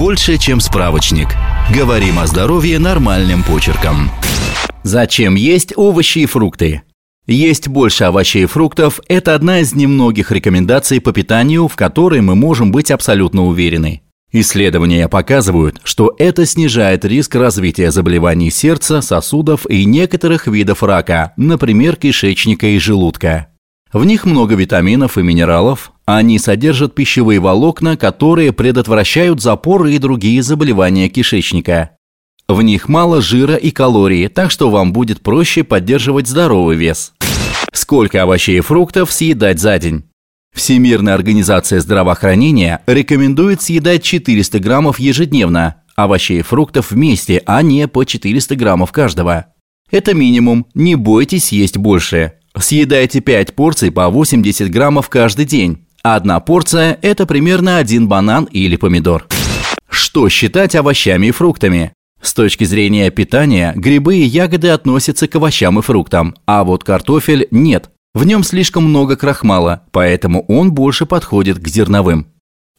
больше, чем справочник. Говорим о здоровье нормальным почерком. Зачем есть овощи и фрукты? Есть больше овощей и фруктов – это одна из немногих рекомендаций по питанию, в которой мы можем быть абсолютно уверены. Исследования показывают, что это снижает риск развития заболеваний сердца, сосудов и некоторых видов рака, например, кишечника и желудка. В них много витаминов и минералов, они содержат пищевые волокна, которые предотвращают запоры и другие заболевания кишечника. В них мало жира и калорий, так что вам будет проще поддерживать здоровый вес. Сколько овощей и фруктов съедать за день? Всемирная организация здравоохранения рекомендует съедать 400 граммов ежедневно, овощей и фруктов вместе, а не по 400 граммов каждого. Это минимум, не бойтесь есть больше. Съедайте 5 порций по 80 граммов каждый день. Одна порция – это примерно один банан или помидор. Что считать овощами и фруктами? С точки зрения питания, грибы и ягоды относятся к овощам и фруктам, а вот картофель – нет. В нем слишком много крахмала, поэтому он больше подходит к зерновым.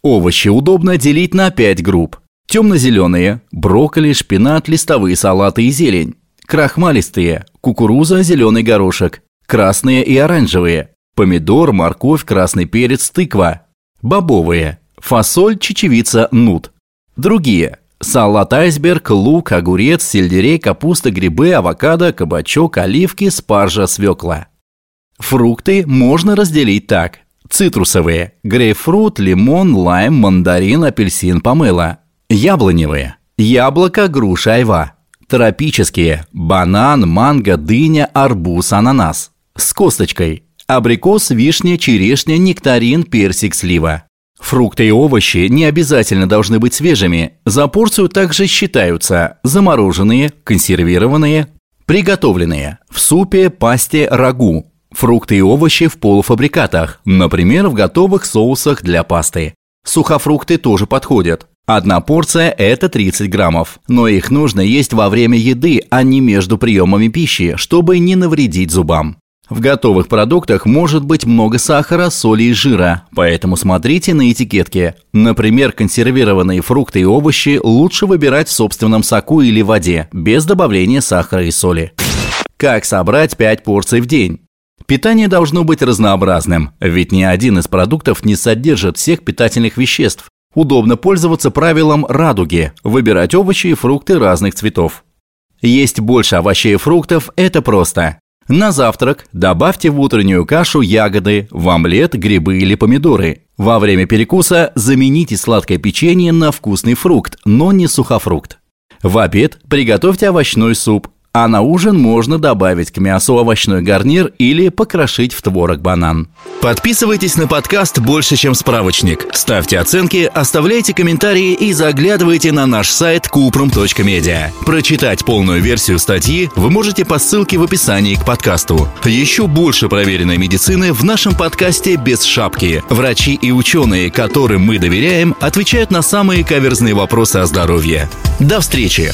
Овощи удобно делить на 5 групп. Темно-зеленые – брокколи, шпинат, листовые салаты и зелень. Крахмалистые – кукуруза, зеленый горошек. Красные и оранжевые – помидор, морковь, красный перец, тыква. Бобовые – фасоль, чечевица, нут. Другие – салат айсберг, лук, огурец, сельдерей, капуста, грибы, авокадо, кабачок, оливки, спаржа, свекла. Фрукты можно разделить так. Цитрусовые – грейпфрут, лимон, лайм, мандарин, апельсин, помело. Яблоневые – яблоко, груша, айва. Тропические – банан, манго, дыня, арбуз, ананас. С косточкой – абрикос, вишня, черешня, нектарин, персик, слива. Фрукты и овощи не обязательно должны быть свежими. За порцию также считаются замороженные, консервированные, приготовленные в супе, пасте, рагу, Фрукты и овощи в полуфабрикатах, например, в готовых соусах для пасты. Сухофрукты тоже подходят. Одна порция – это 30 граммов, но их нужно есть во время еды, а не между приемами пищи, чтобы не навредить зубам. В готовых продуктах может быть много сахара, соли и жира, поэтому смотрите на этикетки. Например, консервированные фрукты и овощи лучше выбирать в собственном соку или воде, без добавления сахара и соли. Как собрать 5 порций в день? Питание должно быть разнообразным, ведь ни один из продуктов не содержит всех питательных веществ. Удобно пользоваться правилом радуги – выбирать овощи и фрукты разных цветов. Есть больше овощей и фруктов – это просто. На завтрак добавьте в утреннюю кашу ягоды, в омлет грибы или помидоры. Во время перекуса замените сладкое печенье на вкусный фрукт, но не сухофрукт. В обед приготовьте овощной суп, а на ужин можно добавить к мясу овощной гарнир или покрошить в творог банан. Подписывайтесь на подкаст «Больше, чем справочник». Ставьте оценки, оставляйте комментарии и заглядывайте на наш сайт kuprum.media. Прочитать полную версию статьи вы можете по ссылке в описании к подкасту. Еще больше проверенной медицины в нашем подкасте «Без шапки». Врачи и ученые, которым мы доверяем, отвечают на самые каверзные вопросы о здоровье. До встречи!